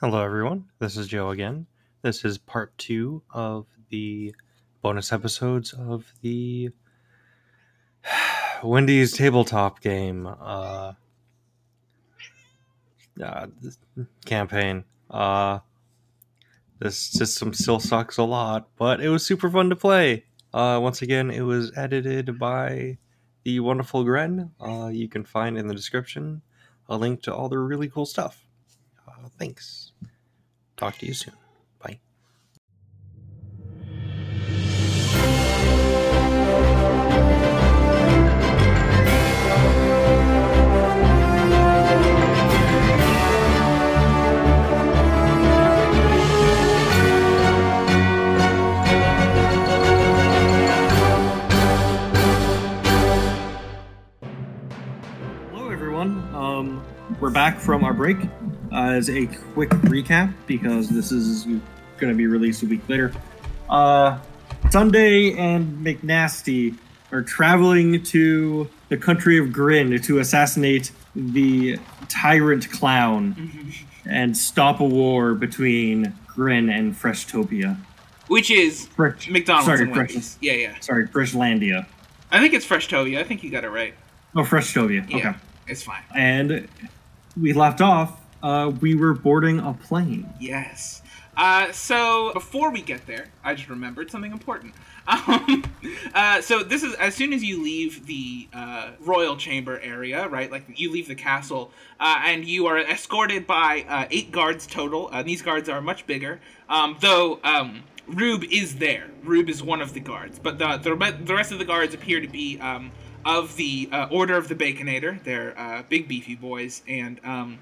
Hello, everyone. This is Joe again. This is part two of the bonus episodes of the Wendy's tabletop game uh, uh, campaign. Uh, this system still sucks a lot, but it was super fun to play. Uh, once again, it was edited by the wonderful Gren. Uh, you can find in the description a link to all the really cool stuff. Uh, thanks. Talk to you soon. Bye. Hello, everyone. Um, we're back from our break. As a quick recap, because this is going to be released a week later. Uh, Sunday and McNasty are traveling to the country of Grin to assassinate the tyrant clown and stop a war between Grin and Freshtopia. Which is Fresh, McDonald's sorry, Fresh, Yeah, yeah. sorry, Freshlandia. I think it's Freshtovia. I think you got it right. Oh, Freshtopia. Yeah, Okay. it's fine. And we left off. Uh, we were boarding a plane. Yes. Uh, so before we get there, I just remembered something important. Um, uh, so this is as soon as you leave the uh, royal chamber area, right? Like you leave the castle, uh, and you are escorted by uh, eight guards total. Uh, these guards are much bigger, um, though. Um, Rube is there. Rube is one of the guards, but the the, the rest of the guards appear to be um, of the Order of the Baconator. They're big beefy boys, and um,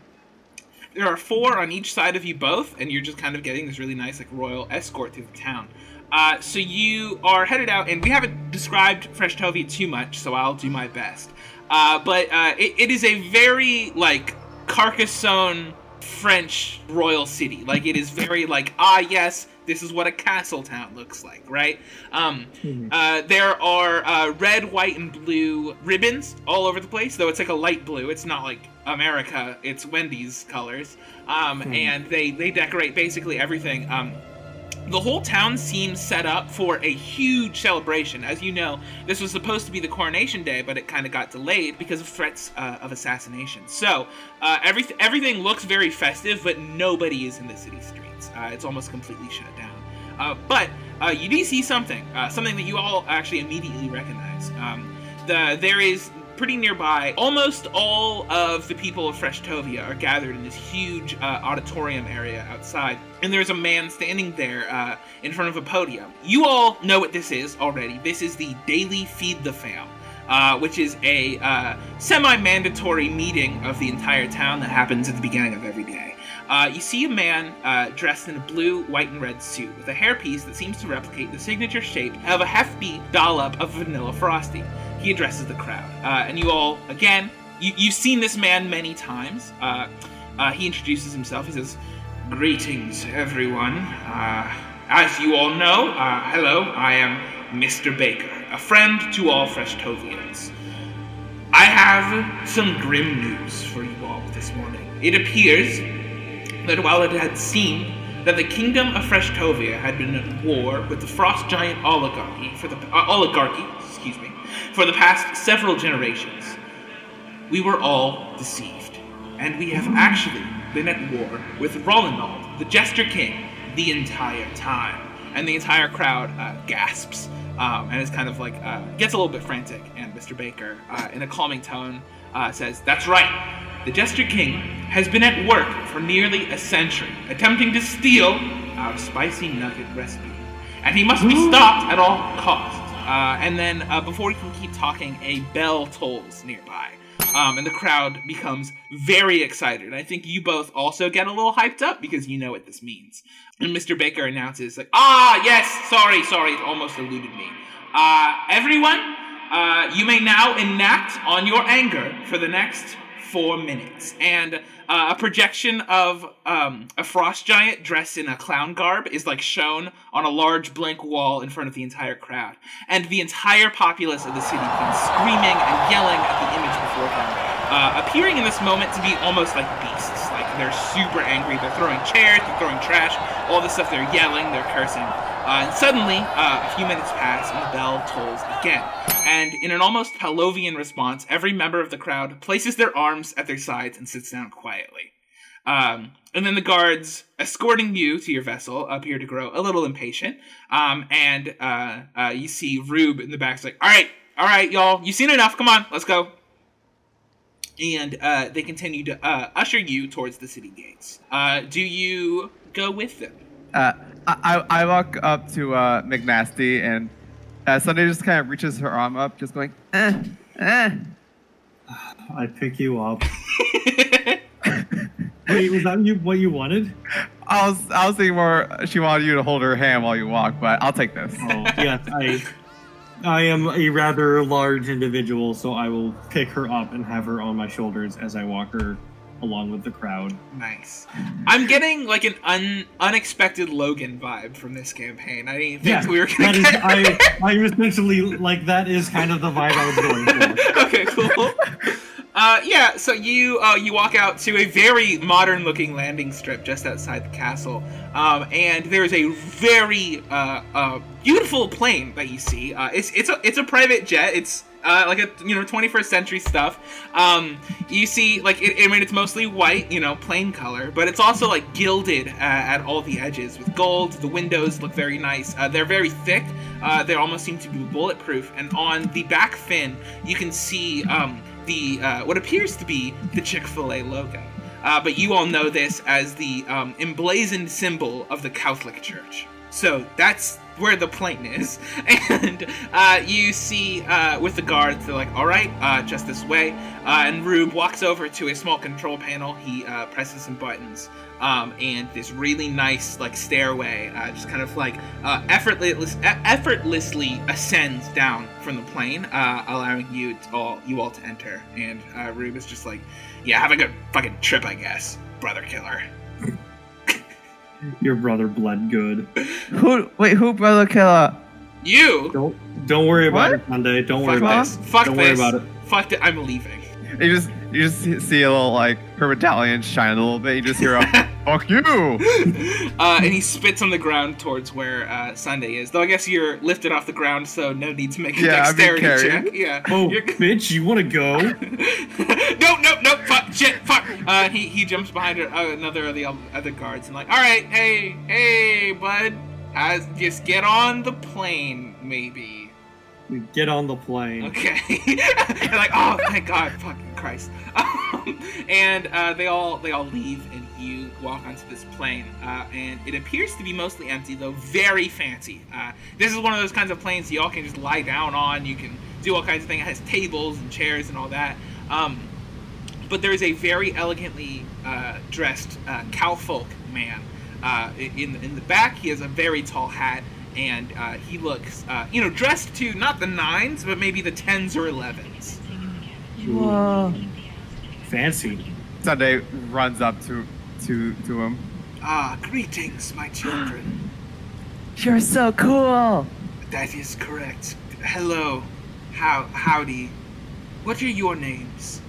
there are four on each side of you both, and you're just kind of getting this really nice like royal escort through the town. Uh, so you are headed out, and we haven't described Fresh Freshtovia too much, so I'll do my best. Uh, but uh, it, it is a very like Carcassonne French royal city. Like it is very like ah yes, this is what a castle town looks like, right? Um, uh, there are uh, red, white, and blue ribbons all over the place. Though it's like a light blue. It's not like America. It's Wendy's colors. Um, And they they decorate basically everything. Um, the whole town seems set up for a huge celebration. As you know, this was supposed to be the coronation day, but it kind of got delayed because of threats uh, of assassination. So uh, every, everything looks very festive, but nobody is in the city streets. Uh, it's almost completely shut down. Uh, but uh, you do see something, uh, something that you all actually immediately recognize. Um, the there is pretty nearby. Almost all of the people of Freshtovia are gathered in this huge uh, auditorium area outside, and there's a man standing there uh, in front of a podium. You all know what this is already. This is the Daily Feed the Fam. Uh, which is a uh, semi-mandatory meeting of the entire town that happens at the beginning of every day. Uh, you see a man uh, dressed in a blue, white, and red suit with a hairpiece that seems to replicate the signature shape of a hefty dollop of vanilla frosty. He addresses the crowd, uh, and you all, again, you, you've seen this man many times. Uh, uh, he introduces himself. He says, "Greetings, everyone. Uh, as you all know, hello. I am Mr. Baker, a friend to all Freshtovians. I have some grim news for you all this morning. It appears that while it had seemed that the kingdom of Freshtovia had been at war with the frost giant oligarchy for the uh, oligarchy, excuse me, for the past several generations, we were all deceived, and we have actually been at war with Rolandald, the Jester King, the entire time. And the entire crowd uh, gasps um, and is kind of like uh, gets a little bit frantic. And Mr. Baker, uh, in a calming tone, uh, says, "That's right. The Jester King has been at work for nearly a century, attempting to steal our spicy nugget recipe, and he must be stopped at all costs." Uh, and then, uh, before he can keep talking, a bell tolls nearby. Um, and the crowd becomes very excited. I think you both also get a little hyped up because you know what this means. And Mr. Baker announces, like, ah, yes, sorry, sorry, it almost eluded me. Uh, everyone, uh, you may now enact on your anger for the next four minutes. And uh, a projection of um, a frost giant dressed in a clown garb is like shown on a large blank wall in front of the entire crowd. And the entire populace of the city begins screaming and yelling at the image before them, uh, appearing in this moment to be almost like beasts, like They're super angry. They're throwing chairs, they're throwing trash, all this stuff. They're yelling, they're cursing. Uh, and suddenly, uh, a few minutes pass, and the bell tolls again. And in an almost Pavlovian response, every member of the crowd places their arms at their sides and sits down quietly. Um, and then the guards escorting you to your vessel appear to grow a little impatient. Um, and uh, uh, you see Rube in the back. Like, all right, all right, y'all, you've seen enough. Come on, let's go. And uh, they continue to uh, usher you towards the city gates. Uh, do you go with them? Uh, I, I walk up to uh, McNasty and uh, Sunday just kind of reaches her arm up, just going, eh, eh. I pick you up. Wait, was that you, what you wanted? I was I was thinking more she wanted you to hold her hand while you walk, but I'll take this. Oh, yes, I, I am a rather large individual, so I will pick her up and have her on my shoulders as I walk her along with the crowd. Nice. I'm getting like an un- unexpected Logan vibe from this campaign. I didn't think we were gonna that is, get. I, I essentially like that is kind of the vibe I was going for. okay, cool. Uh, yeah, so you uh, you walk out to a very modern looking landing strip just outside the castle, um, and there's a very uh, uh, beautiful plane that you see. Uh, it's it's a it's a private jet. It's uh, like a you know 21st century stuff. Um, you see like it, I mean it's mostly white, you know, plain color, but it's also like gilded uh, at all the edges with gold. The windows look very nice. Uh, they're very thick. Uh, they almost seem to be bulletproof. And on the back fin, you can see um, the uh, what appears to be the Chick Fil A logo. Uh, but you all know this as the um, emblazoned symbol of the Catholic Church. So that's where the plane is. And uh, you see uh, with the guards, they're like, all right, uh, just this way. Uh, and Rube walks over to a small control panel. He uh, presses some buttons. Um, and this really nice like stairway uh, just kind of like effortless, effortlessly ascends down from the plane, allowing you all you all to enter. And Rube is just like, "Yeah, have a good fucking trip, I guess, brother killer." Your brother bled good. Who wait, who brother killer? You Don't don't worry about What? it, Sunday. Don't worry about this, it. fuck Don't this, worry about it. fuck it. I'm leaving. You just you just see a little like her medallion shine a little bit. You just hear a fuck you. Uh, and he spits on the ground towards where uh, Sunday is. Though I guess you're lifted off the ground, so no need to make a Yeah, I'm being dexterity check. Yeah. Oh, You're- bitch, you want to go? no, no, no, fuck, shit, fuck. Uh, he, he jumps behind uh, another of the other guards and like, all right, hey, hey, bud, uh, just get on the plane, maybe. Get on the plane. Okay. like, oh, thank God, fucking Christ. Um, and uh, they all they all leave, and you walk onto this plane, uh, and it appears to be mostly empty, though very fancy. Uh, this is one of those kinds of planes you all can just lie down on. You can do all kinds of things. It has tables and chairs and all that. Um, but there is a very elegantly uh, dressed uh, cowfolk man. Uh, in in the back, he has a very tall hat, and uh, he looks, uh, you know, dressed to not the nines, but maybe the tens or elevens. Whoa. Fancy. Sunday runs up to to to him. Ah, greetings, my children. You're so cool. That is correct. Hello, how howdy. What are your names?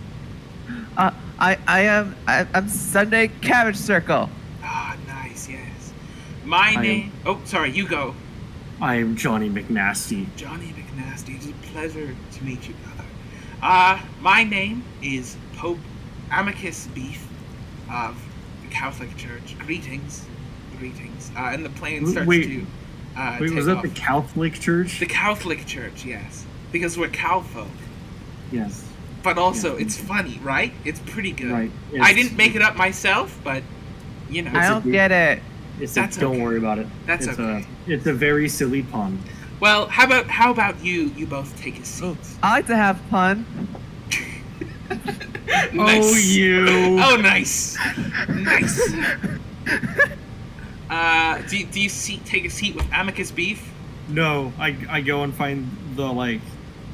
Uh, I I am I, I'm Sunday Cabbage Circle. Ah, nice, yes. My am- name. Oh, sorry, you go. I am Johnny McNasty. Johnny McNasty. It is a pleasure to meet you, brother. Uh, my name is Pope Amicus Beef of the Catholic Church. Greetings. Greetings. Uh, and the plane starts Wait. to uh, Wait, take was that off. the Catholic Church? The Catholic Church, yes. Because we're cow folk. yes. But also, Yeah. it's funny, right? It's pretty good. Right. I didn't make it up myself, but, you know. I don't get it. It's That's a, don't okay. worry about it. That's it's okay. A, it's a very silly pun. Well, how about how about you? You both take a seat. I like to have fun. nice. Oh, you. Oh, nice. Nice. Uh, do, do you seat, take a seat with Amicus Beef? No, I, I go and find the like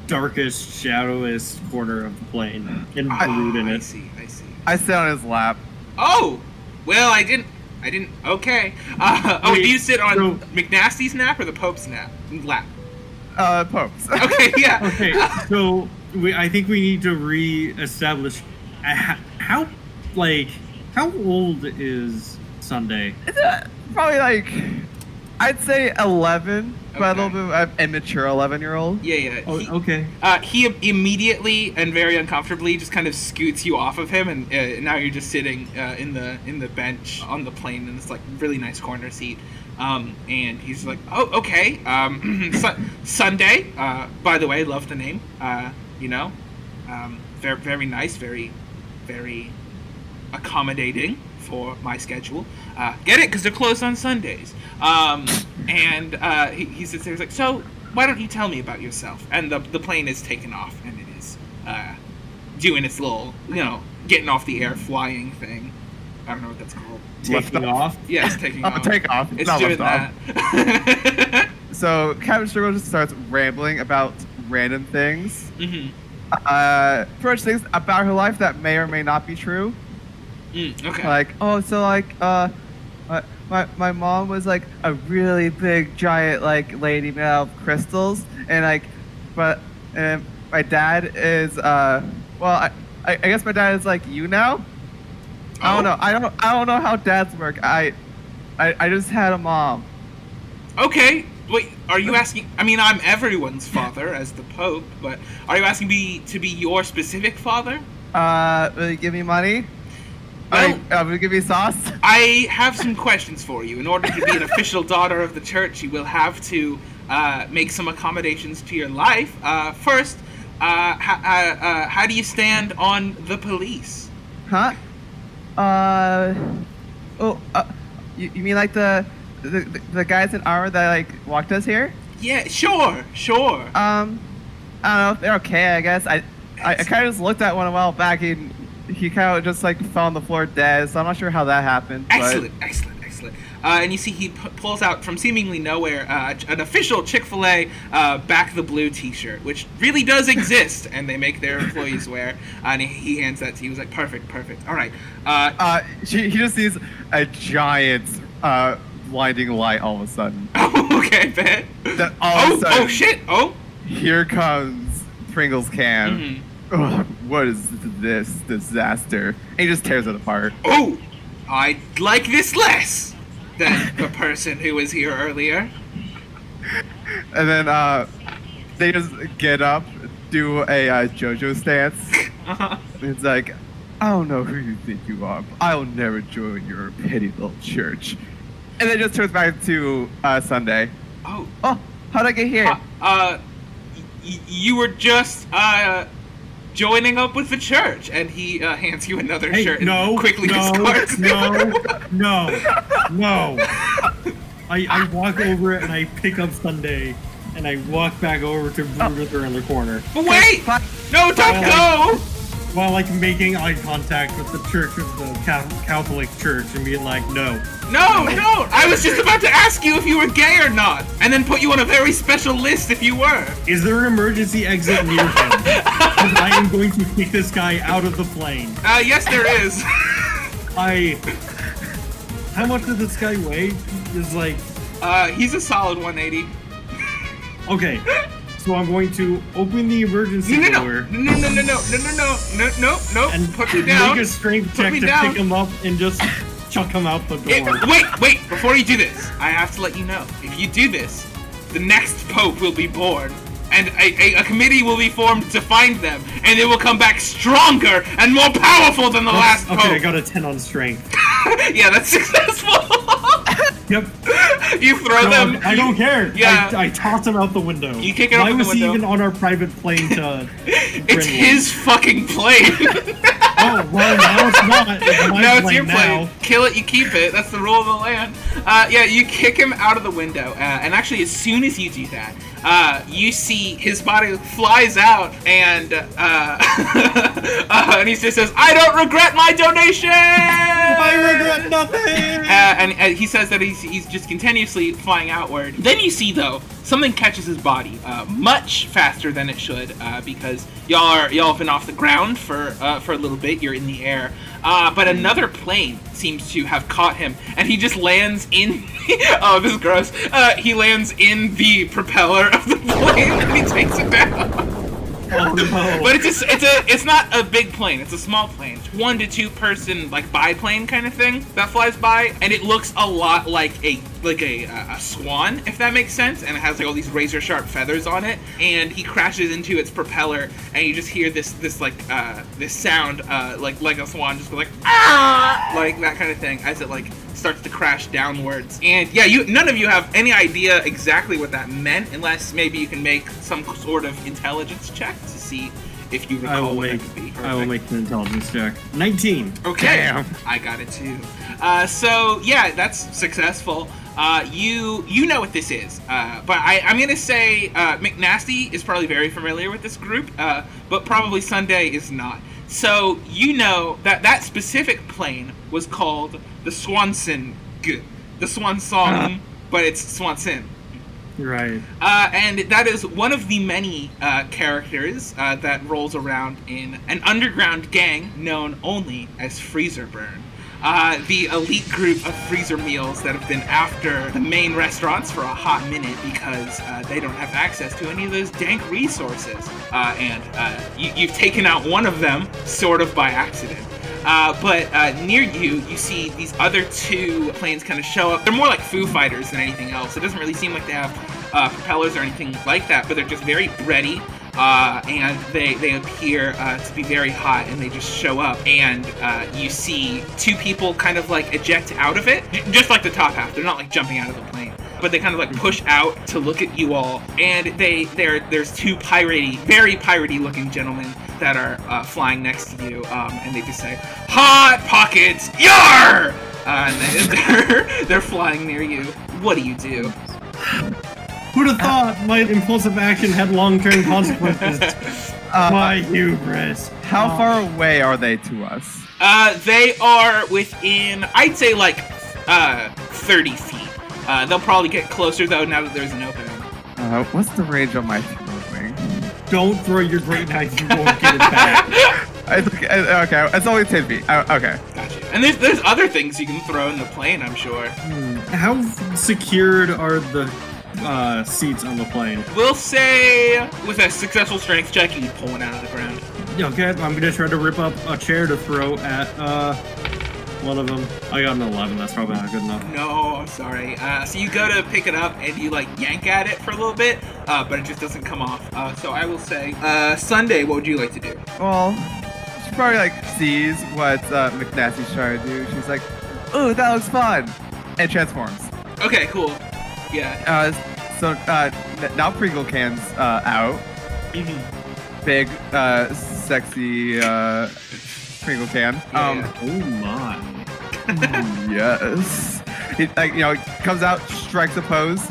darkest, shadowest corner of the plane and brood in I see. I see. I sit on his lap. Oh, well, I didn't. I didn't. Okay. Uh, oh, Wait, do you sit on so- McNasty's nap or the Pope's nap lap? Uh, popes. Okay. Yeah. Okay, so we I think we need to re-establish uh, how like How old is Sunday? It's uh, probably like, I'd say 11, but a Okay. little bit of immature 11 year old. Yeah, yeah. Oh, he, okay. uh, he immediately and very uncomfortably just kind of scoots you off of him, and uh, now you're just sitting uh, in the in the bench on the plane in this like really nice corner seat. Um, and he's like, "Oh, okay. Um, Su- Sunday. Uh, by the way, love the name. Uh, you know, um, very very nice, very very accommodating for my schedule. Uh, get it? Because they're closed on Sundays. Um, and uh, he, he sits there, he's like, so why don't you tell me about yourself? And the, the plane is taken off, and it is uh, doing its little, you know, getting off the air, flying thing. I don't know what that's called. Taking off. Yeah, it's taking Oh, off. take off. It's not doing lift that. So Captain Struggle just starts rambling about random things. hmm Uh, pretty much things about her life that may or may not be true. Mm, okay. Like, oh, so like, uh, my, my, mom was like a really big, giant, like, lady made out of crystals, and like, but, and my dad is, uh, well, I, I, guess my dad is like you now. I don't know. I don't, I don't know how dads work. I, I, I just had a mom. Okay. Wait, are you asking? I mean, I'm everyone's father as the Pope, but are you asking me to be your specific father? Uh, will you give me money? Well- I, uh, will you give me sauce? I have some questions for you. In order to be an official daughter of the church, you will have to uh, make some accommodations to your life. Uh, first, uh, h- uh, uh, how do you stand on the police? Huh? Uh, oh, uh, you, you mean like the, the the the guys in armor that like walked us here? Yeah, sure, sure. Um, I don't know. They're okay, I guess. I I, I kind of just looked at one a while back and he kind of just like fell on the floor dead. So I'm not sure how that happened. but- Excellent, excellent, excellent. Uh, and you see he p- pulls out from seemingly nowhere uh, an official Chick Fil A uh, back the blue T-shirt, which really does exist, and they make their employees wear. Uh, and he, he hands that to you. He's like, "Perfect, perfect. All right." Uh, Uh, he just sees a giant uh blinding light all of a sudden. okay, Ben. Then all Oh, of a sudden, oh shit! Oh. here comes Pringles can. Mhm. Ugh, what is this disaster? And he just tears it apart. Oh, I like this less than the person who was here earlier. And then uh, they just get up, do a uh, JoJo stance. Uh-huh. It's like, I don't know who you think you are, but I'll never join your petty little church. And then just turns back to uh, Sunday. Oh, Oh, how'd I get here? uh, uh y- you were just uh joining up with the church, and he uh, hands you another Hey, shirt and no, quickly no, discards. no, no, no. I, I walk over it and I pick up Sunday, and I walk back over to brew with her in the corner, But wait! No, don't go! while like making eye contact with the church of the Catholic Church and being like, no. No, no! I was just about to ask you if you were gay or not, and then put you on a very special list if you were. Is there an emergency exit near him? I am going to kick this guy out of the plane. Uh, yes, there is. I. How much does this guy weigh? Is like Uh, he's a solid 180. okay. So I'm going to open the emergency No, no, no, door no, no, no, no, no, no, no, no, no, no, and Put me down. make a strength check to down. pick him up and just chuck him out the It- door. wait, wait! Before you do this, I have to let you know. If you do this, the next pope will be born, and a, a, a committee will be formed to find them, and it will come back stronger and more powerful than the last pope. okay, I got a 10 on strength. yeah, that's successful. Yep. you throw No, them. I don't care. Yeah. I, I toss him out the window. You kick it Why out the was he even on our private plane to? It's his fucking plane. Oh well, now it's not. It's no, it's your plane. Kill it, you keep it. That's the rule of the land. Uh, yeah, you kick him out of the window, uh, and actually, as soon as you do that, uh, you see his body flies out, and uh, uh, and he just says, "I don't regret my donation." I regret nothing. Uh, and uh, he says that he's, he's just continuously flying outward. Then you see, though, something catches his body uh, much faster than it should uh, because y'all are y'all have been off the ground for uh, for a little bit. You're in the air, uh, but another plane seems to have caught him, and he just lands in. oh, this is gross. Uh, he lands in the propeller of the plane, and he takes it down. But it's just, it's a it's not a big plane. It's a small plane. one to two person like biplane kind of thing that flies by, and it looks a lot like a like a, a swan, if that makes sense, and it has like all these razor sharp feathers on it. And he crashes into its propeller, and you just hear this this like uh, this sound uh, like like a swan just go like ah like that kind of thing as it like starts to crash downwards. And yeah, you none of you have any idea exactly what that meant, unless maybe you can make some sort of intelligence check to see if you recall I will what make. that could be. I will make an intelligence check. Nineteen. Okay. Damn. I got it too. Uh, so yeah, that's successful. Uh, you you know what this is, uh, but I, I'm gonna say uh, McNasty is probably very familiar with this group, uh, but probably Sunday is not. So you know that that specific plane was called the Swanson, G, the Swan Song, but it's Swanson. Right. Uh, and that is one of the many uh, characters uh, that rolls around in an underground gang known only as Freezer Burn. Uh, the elite group of freezer meals that have been after the main restaurants for a hot minute because uh, they don't have access to any of those dank resources. Uh, and uh, you, you've taken out one of them, sort of by accident. Uh, but uh, near you, you see these other two planes kind of show up. They're more like Foo Fighters than anything else. It doesn't really seem like they have propellers or anything like that, but they're just very ready. Uh, and they, they appear uh, to be very hot, and they just show up. And uh, you see two people kind of like eject out of it, j- just like the top half. They're not like jumping out of the plane but they kind of like push out to look at you all and they there there's two piratey very piratey looking gentlemen that are uh, flying next to you um, and they just say hot pockets yar uh, and they, they're, they're flying near you what do you do Who'd have thought my impulsive action had long-term consequences? Uh, my hubris. how Oh. far away are they to us? uh, they are within i'd say like uh, 30 feet uh, they'll probably get closer though now that there's an opening Uh, what's the range on my throwing wing? Don't throw your great knife. You won't get it back. It's okay, uh, okay, it's only 10 feet. Uh, okay. gotcha and there's there's other things you can throw in the plane i'm sure How secured are the uh, seats on the plane? We'll say with a successful strength check, you can pull one out of the ground. Yeah, Okay, I'm gonna try to rip up a chair to throw at uh one of them. I got an 11. That's probably not good enough. No, I'm sorry. Uh, so you go to pick it up and you like yank at it for a little bit, uh, but it just doesn't come off. Uh, so I will say, uh, Sunday, what would you like to do? Well, she probably like sees what uh, McNasty's trying to do. She's like, "Ooh, that looks fun," and transforms. Okay, cool. Yeah. Uh, so uh, now Pringle can's uh, out. Mhm. Big, uh, sexy uh, Pringle can. Um, yeah. Oh my. yes. It like you know comes out, strikes a pose,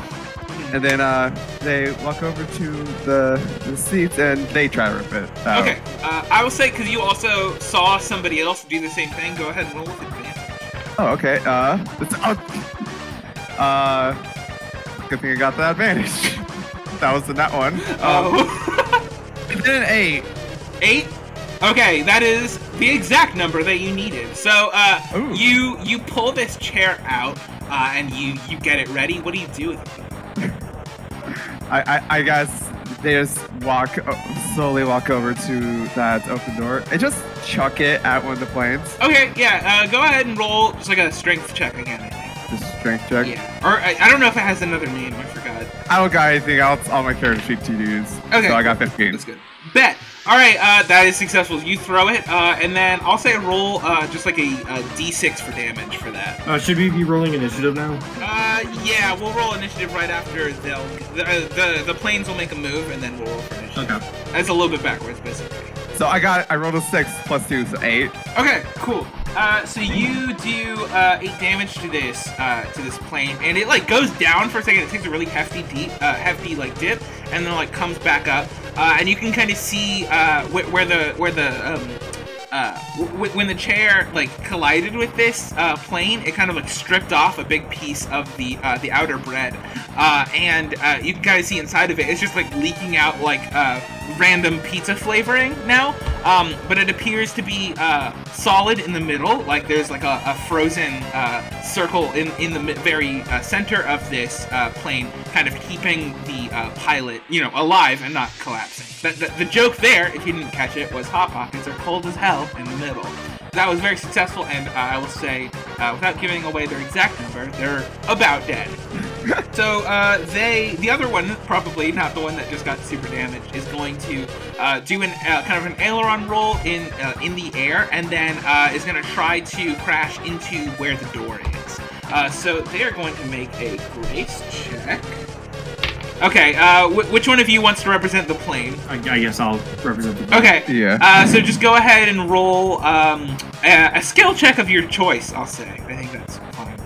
and then uh, they walk over to the, the seats and they try to rip it. out. Okay. Uh, I will say because you also saw somebody else do the same thing. Go ahead and roll with advantage. Oh, okay. Uh, it's, oh, uh, good thing I got that advantage. that was the that one. Um, Oh. it did an eight. Eight. Okay, that is the exact number that you needed. So, uh, Ooh. you you pull this chair out, uh, and you you get it ready. What do you do with it? I, I, I guess they just walk uh, slowly walk over to that open door and just chuck it at one of the planes. Okay, yeah. Uh, go ahead and roll just like a strength check again. I think. Just strength check. Yeah. Or I, I don't know if it has another name. I forgot. I don't got anything else on my character sheet to use. Okay, So I got cool. 15. That's good. Bet. All right, uh, that is successful. You throw it, uh, and then I'll say roll uh, just like a, a d6 for damage for that. Uh, should we be rolling initiative now? Uh, yeah, we'll roll initiative right after they'll the uh, the, the planes will make a move, and then we'll roll for initiative. Okay. That's a little bit backwards, basically. So I got I rolled a six plus two, so eight. Okay, cool. Uh, so you do uh, eight damage to this uh, to this plane, and it like goes down for a second. It takes a really hefty deep, uh, hefty like dip, and then like comes back up, uh, and you can kind of see uh, wh- where the where the um, uh, when the chair like collided with this uh, plane, it kind of like stripped off a big piece of the uh, the outer bread, uh, and uh, you can kind of see inside of it. It's just like leaking out like random pizza flavoring now, um, but it appears to be uh, solid in the middle. Like there's like a, a frozen uh, circle in in the very uh, center of this uh, plane, kind of keeping the uh, pilot, you know, alive and not collapsing. The, the, the joke there, if you didn't catch it, was hot pockets are cold as hell in the middle. that was very successful, and uh, I will say, without giving away their exact number, they're about dead. so uh, they, the other one, probably not the one that just got super damaged, is going to uh, do an uh, kind of an aileron roll in uh, in the air, and then uh, is going to try to crash into where the door is. Uh, so they are going to make a grace check. Okay, uh, wh- which one of you wants to represent the plane? I, I guess I'll represent the. Okay. Yeah. Uh, so just go ahead and roll um, a, a skill check of your choice. I'll say. I think that's fine.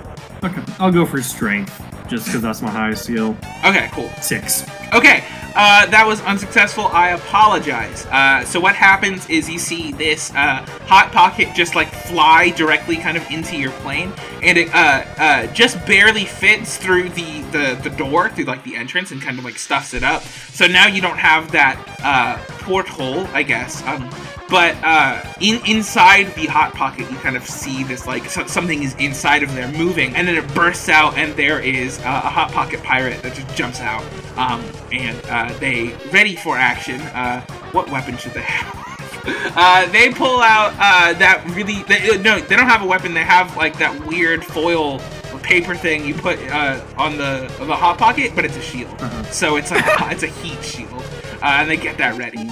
Okay, I'll go for strength, just because that's my highest skill. Okay, cool. Six. Okay, uh, that was unsuccessful. I apologize. Uh, so what happens is you see this uh, hot pocket just like fly directly kind of into your plane, and it uh, uh, just barely fits through the, the the door through like the entrance and kind of like stuffs it up. So now you don't have that uh, porthole, I guess. Um, but in inside the hot pocket, you kind of see this like so- something is inside of there moving, and then it bursts out, and there is a hot pocket pirate that just jumps out, um, and uh, they ready for action. Uh, what weapon should they have? Uh, they pull out uh, that really they, uh, no they don't have a weapon they have like that weird foil paper thing you put uh, on the on the hot pocket but it's a shield Uh-huh. so it's like it's a heat shield uh, and they get that ready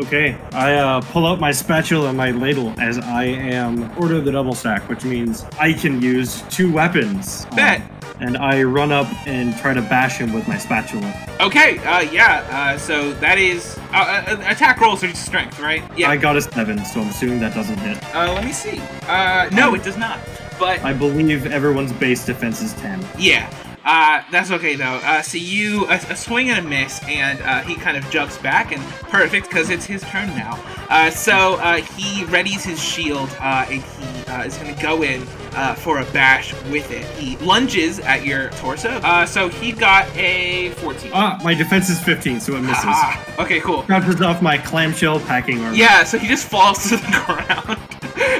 Okay, I uh, pull out my spatula and my ladle as I am order of the double stack, which means I can use two weapons. Um, Bet. And I run up and try to bash him with my spatula. Okay, uh, yeah, uh, so that is. Uh, uh, attack rolls are just strength, right? Yeah. I got a seven, so I'm assuming that doesn't hit. uh, let me see. Uh, no, it does not. But, I believe everyone's base defense is ten. yeah. Uh, that's okay though. Uh, so you a, a swing and a miss, and uh, he kind of jumps back, and perfect because it's his turn now. Uh, so uh, he readies his shield, uh, and he uh, is going to go in uh, for a bash with it. He lunges at your torso. Uh, so he got a 14. Ah, my defense is 15, so it misses. Ah, okay, cool. Covers off my clamshell packing armor. Yeah, so he just falls to the ground.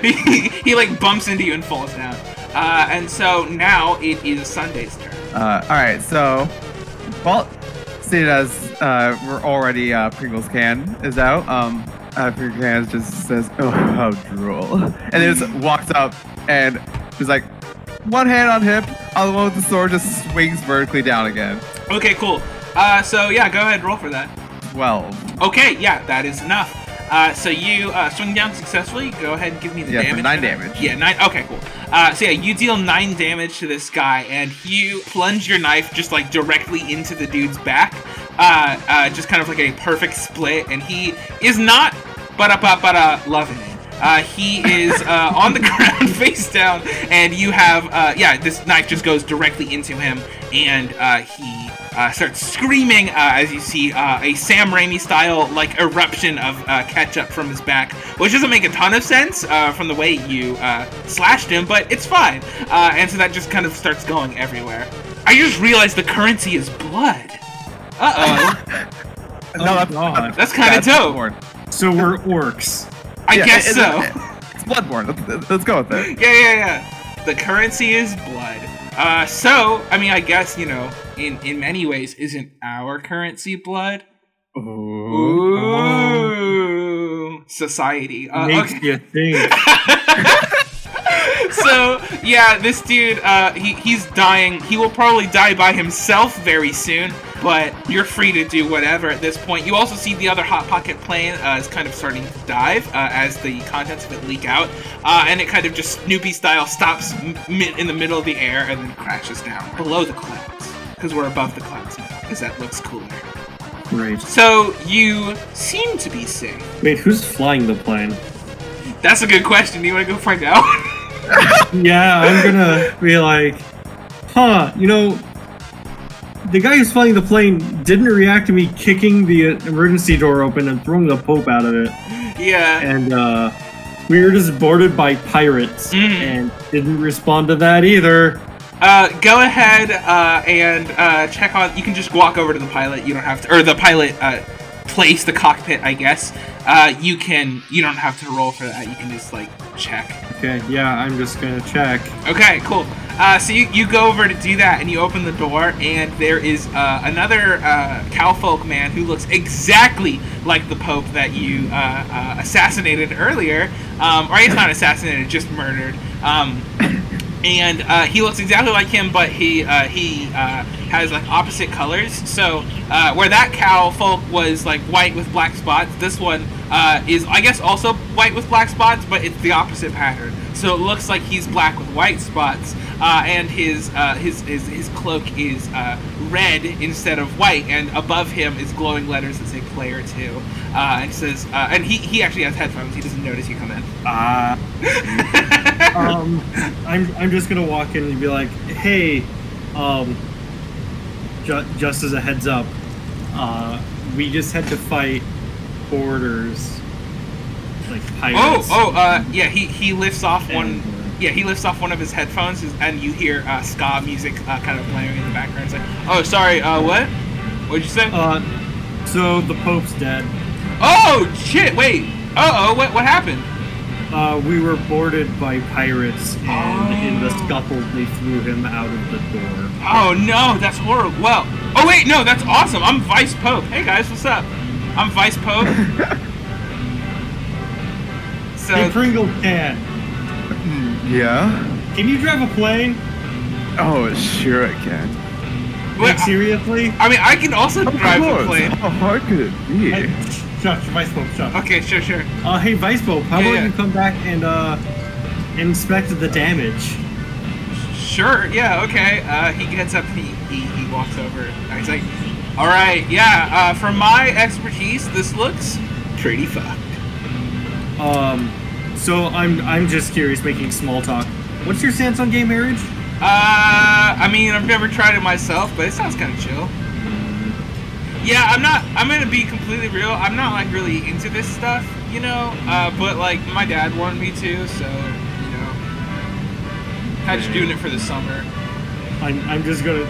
he, he like bumps into you and falls down. Uh, and so now it is Sunday's turn. Uh, all right, so, well, seeing as uh, we're already uh, Pringles can is out, um, uh, Pringles can just says, "Oh, how drool," and then just walks up and just like one hand on hip, other one with the sword just swings vertically down again. Okay, cool. Uh, so yeah, go ahead, roll for that. Twelve. Okay, yeah, that is enough. Uh, so you uh, swing down successfully. Go ahead and give me the Yeah, damage. nine damage. Yeah, nine. Okay, cool. Uh, so yeah, you deal nine damage to this guy, and you plunge your knife just like directly into the dude's back. Uh, uh, just kind of like a perfect split, and he is not but but but loving it. Uh, he is uh, on the ground face down, and you have uh, yeah, this knife just goes directly into him, and uh, he uh, starts screaming uh, as you see uh, a Sam Raimi style like eruption of uh, ketchup from his back, which doesn't make a ton of sense uh, from the way you uh, slashed him, but it's fine. Uh, and so that just kind of starts going everywhere. I just realized the currency is blood. Uh oh, No, that's, God. that's kind of dope. Bloodborne. So we're orcs. I Yeah, guess it- so. it- It's Bloodborne. Let's, let's go with it. yeah, yeah, yeah. The currency is blood. Uh, so I mean, I guess you know, in in many ways, isn't our currency blood? Ooh, society. Uh, Makes okay. you think. so yeah, this dude, uh, he, he's dying. He will probably die by himself very soon. But you're free to do whatever at this point. You also see the other hot pocket plane uh, is kind of starting to dive uh, as the contents of it leak out, uh, and it kind of just Snoopy style stops in the middle of the air and then crashes down below the clouds because we're above the clouds now. Because that looks cooler. Great. So you seem to be safe. Wait, who's flying the plane? That's a good question. Do you want to go find out? Yeah, I'm gonna be like, huh, you know, the guy who's flying the plane didn't react to me kicking the uh, emergency door open and throwing the Pope out of it. yeah. And, uh, we were just boarded by pirates Mm. and didn't respond to that either. Uh, go ahead uh, and uh, check on. You can just walk over to the pilot. You don't have to, or the pilot place the cockpit. I guess. Uh, you can. You don't have to roll for that. You can just like check. Okay, yeah, I'm just gonna check. Okay, cool. Uh, so you, you go over to do that, and you open the door, and there is uh, another uh, cowfolk man who looks exactly like the Pope that you uh, uh, assassinated earlier. Um, or he's not assassinated, just murdered. Um, and uh, he looks exactly like him, but he uh, he uh, has like opposite colors. So uh, where that cow folk was like white with black spots, this one uh, is I guess also white with black spots, but it's the opposite pattern. So it looks like he's black with white spots, uh, and his, his his his cloak is red instead of white, and above him is glowing letters that say "Player 2. and it says, and he he actually has headphones. He doesn't notice you come in. Ah. um, I'm I'm just gonna walk in and be like, hey, um, ju- just as a heads up, uh, we just had to fight boarders, like Oh, pirates. oh, uh, yeah. He he lifts off one. Yeah, he lifts off one of his headphones, and you hear uh, ska music uh, kind of playing in the background. It's like, oh, sorry. Uh, what? What'd you say? Uh, so the Pope's dead. oh shit! Wait. Uh oh. What what happened? Uh, we were boarded by pirates, and in the Oh. scuffle, they threw him out of the door. Oh no, that's horrible. Well, oh wait, no, that's awesome. I'm Vice Pope. Hey guys, what's up? I'm Vice Pope. so Hey, Pringle can. Yeah. Can you drive a plane? Oh, sure I can. wait, like seriously? I mean, I can also Of drive a plane. How hard could it be? Hey, Shush, Vice Pope, shush. Okay, sure, sure. Uh, hey, Vice Pope, how Yeah, about yeah. you come back and uh, inspect the damage? Sure, yeah, okay. Uh, he gets up, he, he, he walks over. He's like, alright, yeah, uh, from my expertise, this looks pretty fucked. Um, so I'm I'm just curious, making small talk. What's your stance on gay marriage? Uh, I mean, I've never tried it myself, but it sounds kind of chill. Yeah, I'm not, I'm gonna be completely real, I'm not, like, really into this stuff, you know? Uh, but, like, my dad wanted me to, so, you know. Had you doing it for the summer. I'm I'm just gonna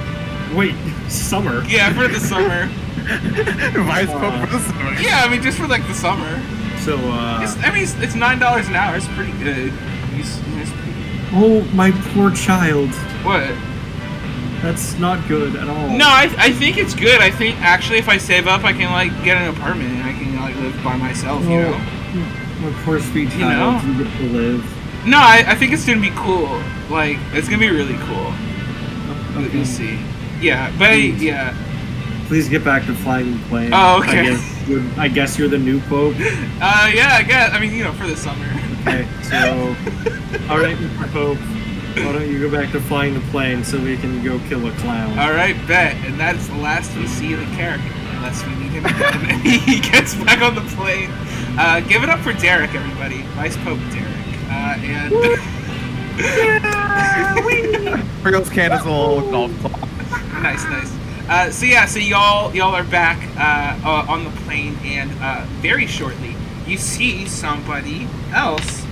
wait. Summer. Yeah, for the summer. Vice Uh, Pope for the summer. Yeah, I mean, just for, like, the summer. So uh. It's, I mean, it's, it's nine dollars an hour. It's pretty good. It's, it's pretty, Oh, my poor child. what? That's not good at all. No, I, I think it's good. I think actually, if I save up, I can like get an apartment and I can like live by myself. You know? Poor sweet You know? You get to live. No, I, I think it's gonna be cool. Like, it's gonna be really cool. Okay. You'll see. Yeah, but Please. yeah. Please get back to flying the plane. Oh, okay. I guess you're, I guess you're the new pope. Uh, yeah. I guess. I mean, you know, for the summer. Okay, so, all right, Mr. Pope, why don't you go back to flying the plane so we can go kill a clown? All right, bet. And that's the last we see of the character, unless we need him again. and he gets back on the plane. Uh, give it up for Derek, everybody. Vice Pope Derek. Uh, and. Pringles can is a little golf club. nice, nice. Uh, so yeah, so y'all y'all are back uh, uh, on the plane, and uh, very shortly you see somebody else.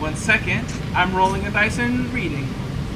One second, I'm rolling a dice and reading.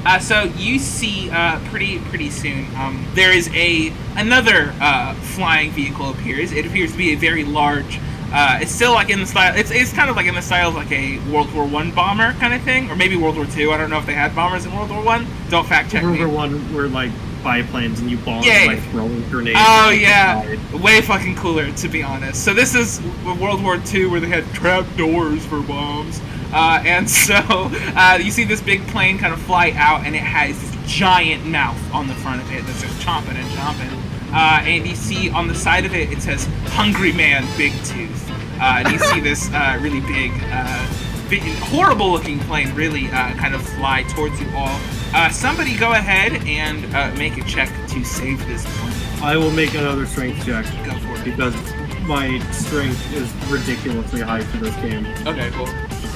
Uh, so you see uh, pretty pretty soon. Um, there is a another uh, flying vehicle appears. It appears to be a very large. Uh, it's still like in the style. It's, it's kind of like in the style of like a World War One bomber kind of thing, or maybe World War Two. I don't know if they had bombers in World War One. Don't fact check me. War one were like biplanes and you bomb by throwing grenades. Oh yeah, way fucking cooler to be honest. So this is World War II where they had trap doors for bombs, uh, and so uh, you see this big plane kind of fly out, and it has this giant mouth on the front of it that's just chomping and chomping. Uh, and you see on the side of it it says "Hungry Man, Big Tooth," uh, and you see this uh, really big. Uh, big- horrible-looking plane really uh, kind of fly towards you all. Uh, somebody go ahead and uh, make a check to save this plane. I will make another strength check Go for it. because my strength is ridiculously high for this game. Okay, cool.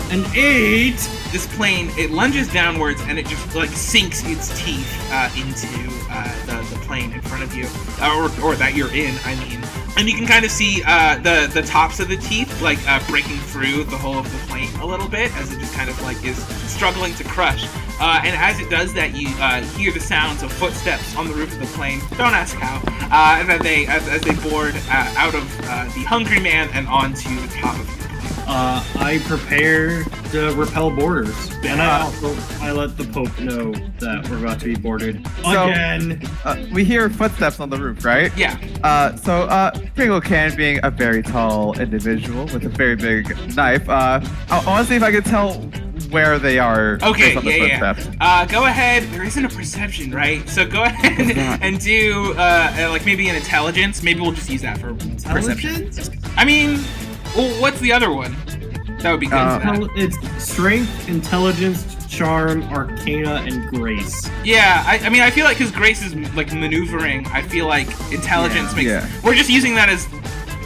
An eight. This plane it lunges downwards and it just like sinks its teeth uh, into uh, the, the plane in front of you, or, or that you're in. I mean, and you can kind of see uh, the the tops of the teeth like uh, breaking through the hull of the plane a little bit as it just kind of like is struggling to crush. Uh, and as it does that, you uh, hear the sounds of footsteps on the roof of the plane. Don't ask how. Uh, and then they, as, as they board uh, out of uh, the Hungry Man and onto the top of the plane. Uh, I prepare to repel boarders, and I also I let the Pope know that we're about to be boarded So- again. Uh, we hear footsteps on the roof, right? Yeah. Uh, so, uh, Pringle Can being a very tall individual with a very big knife, uh, I, I want to see if I can tell where they are Okay, based on the yeah, yeah. Uh, go ahead. There isn't a perception, right? So go ahead and do uh, uh, like maybe an intelligence. Maybe we'll just use that for perception. Intelligence? I mean, well, what's the other one? That would be good Uh, for that. It's strength, intelligence, charm, arcana, and grace. Yeah, I, I mean, I feel like because Grace is like maneuvering, I feel like intelligence Yeah. makes. Yeah. We're just using that as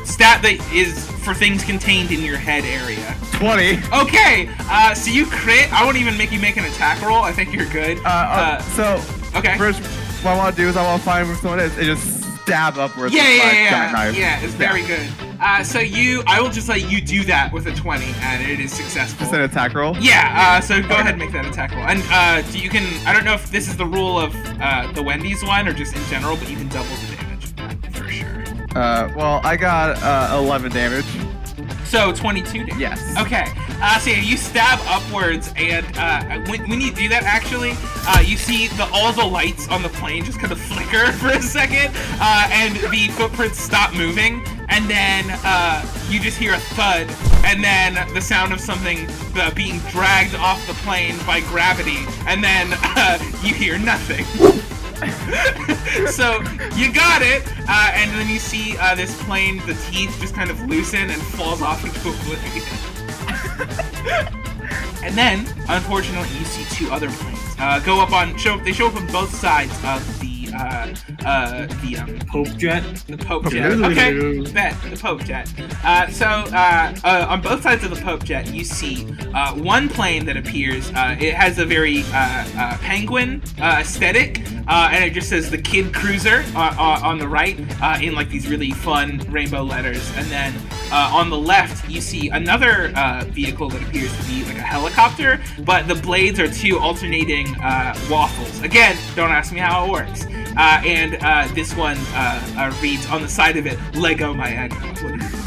stat that is for things contained in your head area. 20. Okay, uh, so you crit. I won't even make you make an attack roll. I think you're good. Uh, uh, so, okay. first, what I want to do is I want to find where someone is and just stab upwards Yeah, with yeah, my yeah, yeah. Yeah, it's very good. Uh, so you, I will just let you do that with a 20, and it is successful. Just an attack roll? Yeah, uh, so go ahead and make that attack roll. And uh, you can, I don't know if this is the rule of uh, the Wendy's one or just in general, but you can double the damage for sure. Uh, well, I got uh, 11 damage. So 22 damage. Yes. Okay. Uh, so you stab upwards, and uh, when, when you do that, actually, uh, you see the all the lights on the plane just kind of flicker for a second, uh, and the footprints stop moving, and then uh, you just hear a thud, and then the sound of something uh, being dragged off the plane by gravity, and then uh, you hear nothing. so you got it, uh, and then you see uh, this plane, the teeth just kind of loosen and falls off into oblivion. and then, unfortunately, you see two other planes uh, go up on show. They show up on both sides of the uh, uh, the um, Pope jet. the Pope jet. Okay, bet the Pope jet. Uh, so uh, uh, on both sides of the Pope jet, you see uh, one plane that appears. Uh, it has a very uh, uh, penguin uh, aesthetic, uh, and it just says the Kid Cruiser uh, on the right uh, in like these really fun rainbow letters, and then uh, on the left you see another uh, vehicle that appears to be like a helicopter, but the blades are two alternating uh, waffles. Again, don't ask me how it works. Uh, and uh, this one uh, uh, reads on the side of it, Lego my egg.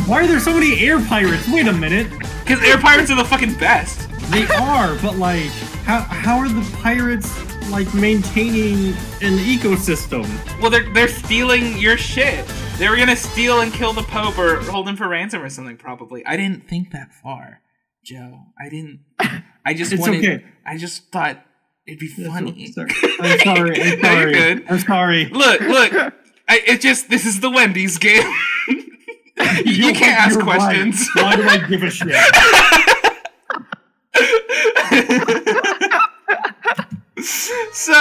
Why are there so many air pirates? Wait a minute. Because air pirates are the fucking best. They are, but like, how how are the pirates like maintaining an ecosystem? Well, they're, they're stealing your shit. They were gonna steal and kill the Pope or hold him for ransom or something, probably. I didn't think that far, Joe. I didn't. I just It's wanted. okay. I just thought it'd be funny. Sorry. I'm sorry. I'm No, you're sorry. good. I'm sorry. Look, look. I, it just this is the Wendy's game. you, you can't ask you're right. questions. Why do I give a shit? so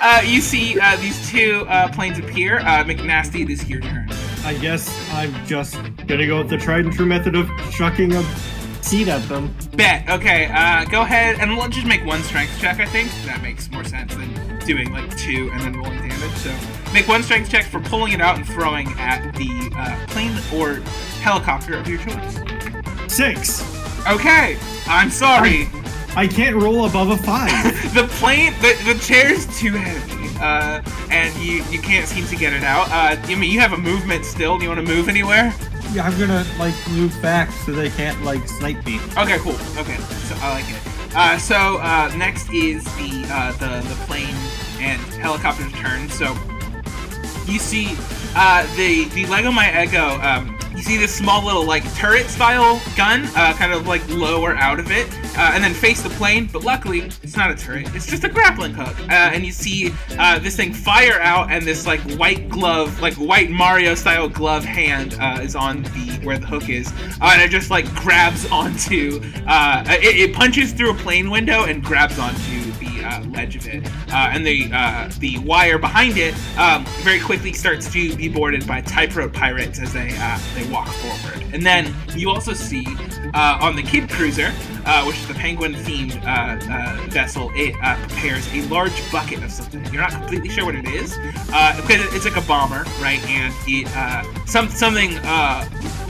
uh, you see uh, these two uh, planes appear. Uh, McNasty, it is your turn. I guess I'm just gonna go with the tried and true method of chucking a seed at them. Bet. Okay. Uh, go ahead and we'll just make one strength check. I think that makes more sense than doing like two and then rolling damage. So make one strength check for pulling it out and throwing at the uh, plane or helicopter of your choice. Six. Okay. I'm sorry. I can't roll above a five. the plane, the, the chair's too heavy, uh, and you you can't seem to get it out. Uh, I mean, you have a movement still. Do you want to move anywhere? yeah, I'm gonna like move back so they can't like snipe me. Okay, cool. Okay, so I like it. Uh, so uh, next is the uh, the the plane and helicopter's turn. So you see uh, the the Leggo My Eggo. Um, you see this small little like turret style gun, uh, kind of like lower out of it, uh, and then face the plane. But luckily, it's not a turret; it's just a grappling hook. Uh, and you see uh, this thing fire out, and this like white glove, like white Mario style glove hand uh, is on the where the hook is, uh, and it just like grabs onto. It, it punches through a plane window and grabs onto uh, ledge of it, uh, and the uh, the wire behind it um, very quickly starts to be boarded by tightrope pirates as they uh, they walk forward. And then you also see uh, on the Kid Cruiser, uh, which is the penguin themed uh, vessel, it prepares a large bucket of something. You're not completely sure what it is because it's like a bomber, right? And it some something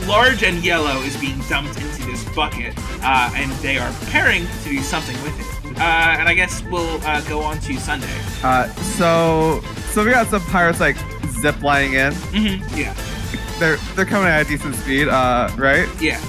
large and yellow is being dumped into this bucket, and they are preparing to do something with it. Uh, and I guess we'll uh, go on to Sunday. Uh, so, so we got some pirates like zip lining in. hmm Yeah, They're they're coming at a decent speed, uh, right? yeah.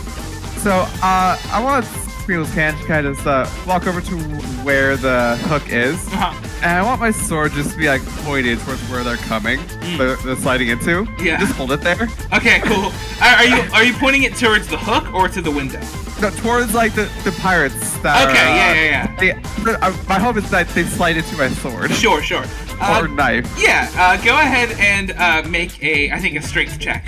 So, uh, I want Squiggles Can to kind of uh, walk over to where the hook is, Uh-huh. And I want my sword just to be like pointed towards where they're coming, they're, they're sliding into. Yeah. Just hold it there. Okay, cool. Are, are you are you pointing it towards the hook or to the window? No, towards like the, the pirates that Okay, are, uh, yeah, yeah, They, uh, my hope is that they slide into my sword Sure, sure. Or Uh, knife. yeah, uh, go ahead and uh, make a, I think, a strength check,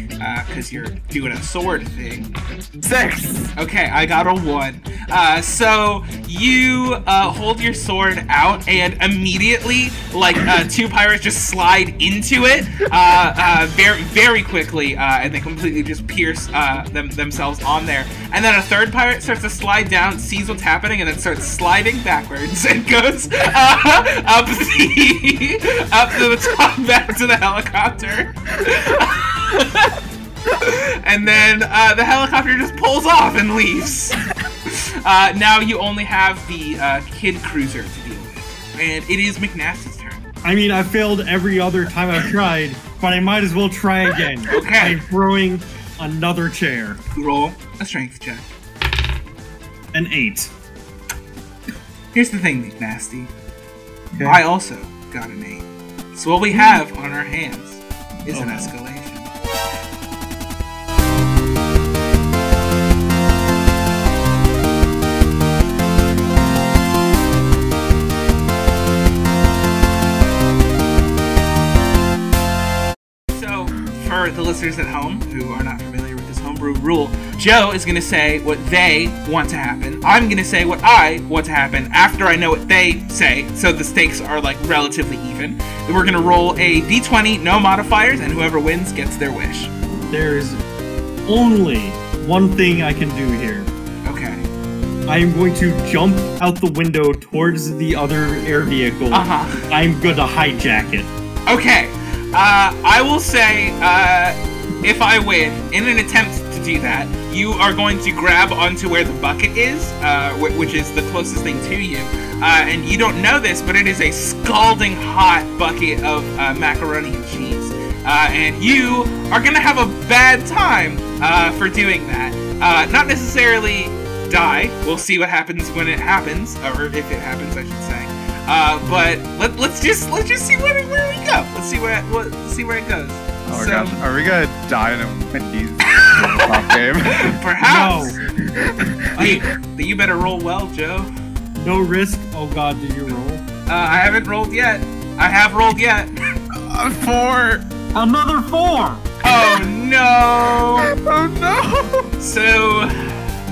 because you're doing a sword thing. Six. Okay, I got a one. Uh, so you uh, hold your sword out, and immediately, like uh, two pirates just slide into it, uh, uh, very very quickly, uh, and they completely just pierce uh, them themselves on there. And then a third pirate starts to slide down, sees what's happening, and then starts sliding backwards and goes uh, up the up to the top back to the helicopter. and then uh, the helicopter just pulls off and leaves. Uh, now you only have the uh, kid cruiser to deal with, and it is McNasty's turn. I mean, I failed every other time I've tried, but I might as well try again. Okay. I'm throwing another chair. Roll a strength check. An eight. Here's the thing, McNasty. Okay. I also got an eight. So what we have on our hands is an escalation. So, for the listeners at home who are not familiar homebrew rule, Joe is going to say what they want to happen. I'm going to say what I want to happen after I know what they say, so the stakes are like relatively even. Then we're going to roll a d20, no modifiers, and whoever wins gets their wish. There's only one thing I can do here. Okay. I am going to jump out the window towards the other air vehicle. Uh huh. I'm going to hijack it. Okay. Uh, I will say, uh, if I win, in an attempt to do that, you are going to grab onto where the bucket is, uh, which is the closest thing to you. Uh, and you don't know this, but it is a scalding hot bucket of uh, macaroni and cheese. Uh, and you are going to have a bad time uh, for doing that. Uh, not necessarily die. We'll see what happens when it happens, or if it happens, I should say. But let, let's just let's just see where, where we go. Let's see where what see where it goes. Oh my So, gosh, are we gonna die in a Wendy's top game? Perhaps. No. You, you better roll well, Joe. No risk. Oh god, did you roll? Uh, I haven't rolled yet. I have rolled yet. Uh, four. Another four! Oh no! Oh no! So,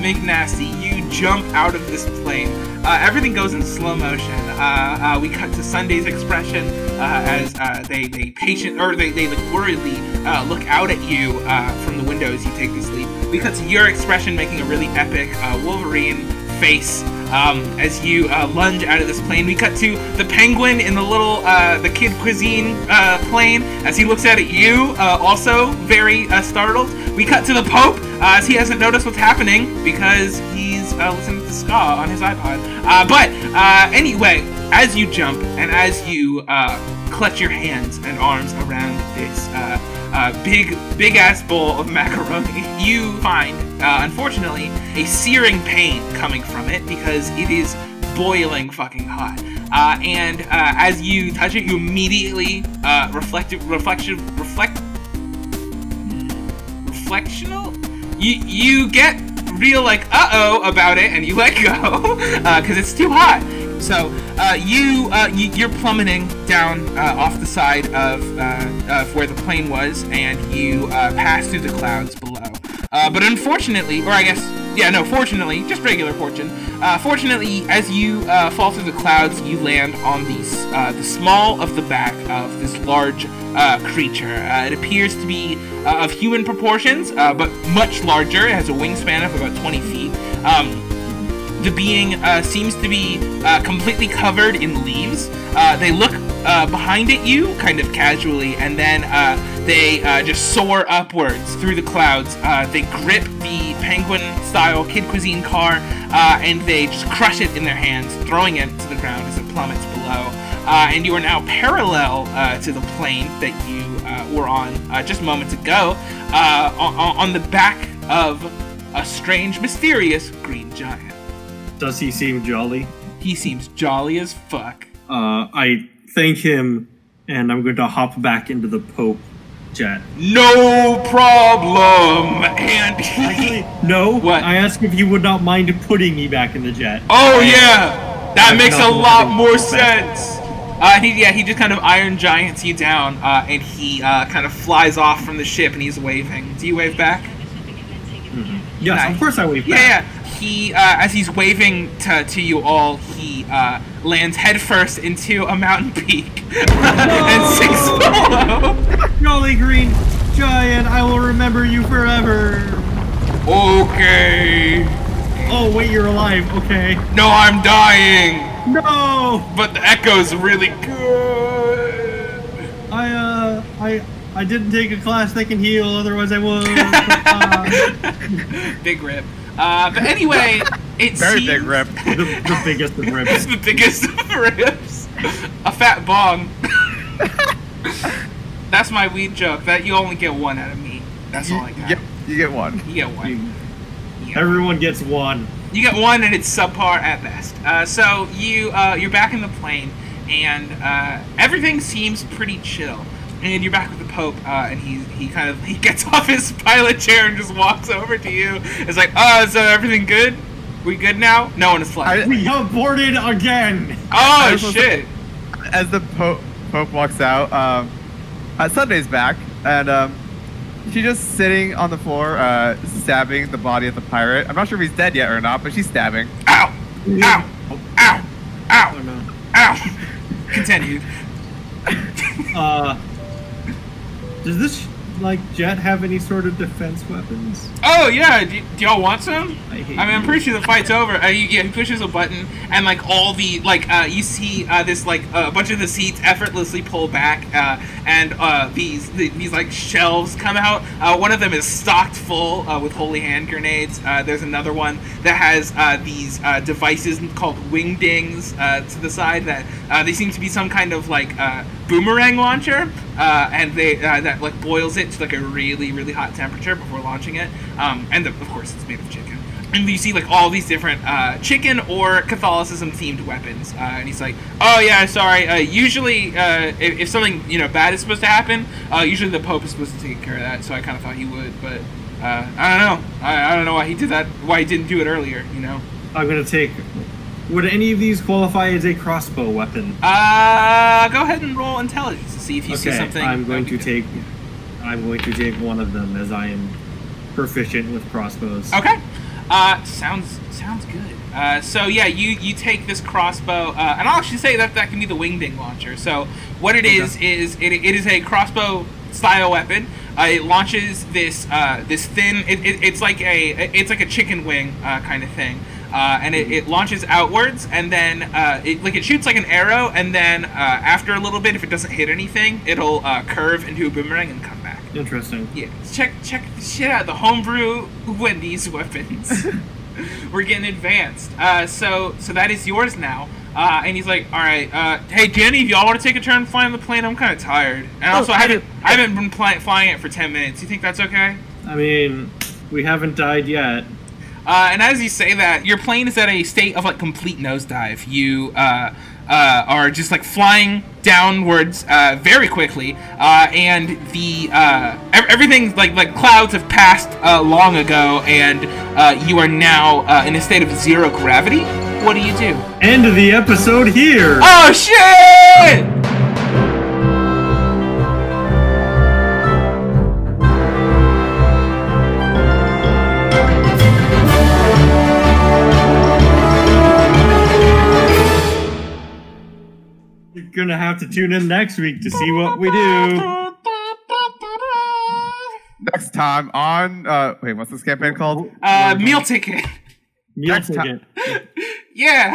McNasty, you jump out of this plane. Uh, everything goes in slow motion. Uh, uh, we cut to Sunday's expression uh, as uh, they they patient or they they like worriedly uh, look out at you from the window as you take this leap. We cut to your expression making a really epic Wolverine face um, as you uh, lunge out of this plane. We cut to the penguin in the little uh, the kid cuisine uh, plane as he looks out at you, uh, also very uh, startled. We cut to the Pope uh, as he hasn't noticed what's happening because he's listening to ska on his iPod. But anyway, as you jump and as you clutch your hands and arms around this uh, uh, big, big ass bowl of macaroni, you find, uh, unfortunately, a searing pain coming from it because it is boiling fucking hot. Uh, and uh, as you touch it, you immediately uh, reflective, reflection, reflect, reflectional. You you get real like uh oh about it, and you let go because it's too hot. So uh, you, uh, you you're plummeting down uh, off the side of, uh, of where the plane was, and you uh, pass through the clouds below. Uh, but unfortunately, or I guess yeah, no, fortunately, just regular fortune. Fortunately, as you fall through the clouds, you land on the the small of the back of this large creature. It appears to be of human proportions, but much larger. It has a wingspan of about 20 feet. Um, the being uh, seems to be uh, completely covered in leaves. Uh, they look uh, behind at you, kind of casually, and then uh, they uh, just soar upwards through the clouds. They grip the penguin-style kid cuisine car, and they just crush it in their hands, throwing it to the ground as it plummets below. And you are now parallel to the plane that you were on just moments ago, on, on the back of a strange, mysterious green giant. Does he seem jolly? He seems jolly as fuck. Uh, I thank him, and I'm going to hop back into the Pope jet. No problem. And he, Actually, no. What? I asked if you would not mind putting me back in the jet. oh yeah, that I've makes a lot more sense. Uh, he, yeah, he just kind of iron giants you down, uh, and he uh, kind of flies off from the ship, and he's waving. Do you wave back? Yes, Nice. of course I wave Yeah, yeah. He, uh, as he's waving to, to you all, he uh, lands headfirst into a mountain peak and sinks below. Jolly green giant, I will remember you forever. Okay. Oh wait, you're alive. Okay. No, I'm dying, No, but the echo's really good. I uh, I I didn't take a class that can heal. Otherwise, I would. Big rip. Uh, but anyway, it Very seems big rip. the, the biggest of It's rips. the biggest of rips. A fat bong. That's my weed joke. That you only get one out of me. That's You, all I got. Yep, you get one. You get one. You get Everyone gets one. You get one, and it's subpar at best. Uh, so you uh, you're back in the plane, and uh, everything seems pretty chill. And you're back with the Pope, uh, and he he kind of he gets off his pilot chair and just walks over to you. It's like, oh, so everything good? We good now? No one is flying. I- We got boarded again. oh I was supposed to- shit! As the Pope, Pope walks out, um, uh, Sunday's back, and um, she's just sitting on the floor, uh, stabbing the body of the pirate. I'm not sure if he's dead yet or not, but she's stabbing. Ow! Ow! Ow! Oh Ow! no. Ow! Continue. Uh, does this like jet have any sort of defense weapons? Oh yeah, do, do y'all want some? I hate I mean, I'm pretty sure the fight's over. Uh, you, yeah, he pushes a button, and like all the like, uh, you see uh, this like uh, a bunch of the seats effortlessly pull back, uh, and uh, these the, these like shelves come out. Uh, one of them is stocked full uh, with holy hand grenades. Uh, there's another one that has uh, these uh, devices called wingdings uh, to the side that uh, they seem to be some kind of like uh, boomerang launcher, uh, and they uh, that like boils it to like a really really hot temperature before launching it. Um, and the, of course, it's made of chicken. And you see like all these different uh, chicken or Catholicism themed weapons. Uh, and he's like, "Oh yeah, sorry. Uh, usually, uh, if, if something you know bad is supposed to happen, uh, usually the Pope is supposed to take care of that. So I kind of thought he would, but uh, I don't know. I, I don't know why he did that. Why he didn't do it earlier. You know." I'm gonna take. Would any of these qualify as a crossbow weapon? Uh, go ahead and roll intelligence to see if you see okay, something. I'm going to take. I'm going to take one of them as I am proficient with crossbows. Okay. Uh, sounds sounds good. Uh, so yeah, you you take this crossbow, uh, and I'll actually say that that can be the wingding launcher. So what it is is it, it is a crossbow style weapon. Uh, it launches this uh, this thin. It, it, it's like a it's like a chicken wing uh, kind of thing. Uh, and it, it launches outwards, and then uh, it like it shoots like an arrow, and then uh, after a little bit, if it doesn't hit anything, it'll uh, curve into a boomerang and come back. Interesting. Yeah, check check the shit out. The homebrew Wendy's weapons. We're getting advanced. Uh, so so that is yours now. Uh, and he's like, all right, uh, hey Danny, if y'all want to take a turn flying the plane, I'm kind of tired, and also I haven't. I haven't been fly- flying it for ten minutes. You think that's okay? I mean, we haven't died yet. Uh, and as you say that, your plane is at a state of like complete nosedive. You uh, uh, are just like flying downwards uh, very quickly, uh, and the uh, ev- everything like like clouds have passed uh, long ago, and uh, you are now uh, in a state of zero gravity. What do you do? End of the episode here. Oh shit! Gonna have to tune in next week to see what we do. Next time on, uh, wait, what's this campaign called? Uh, meal ticket. Meal Next time- ticket. yeah.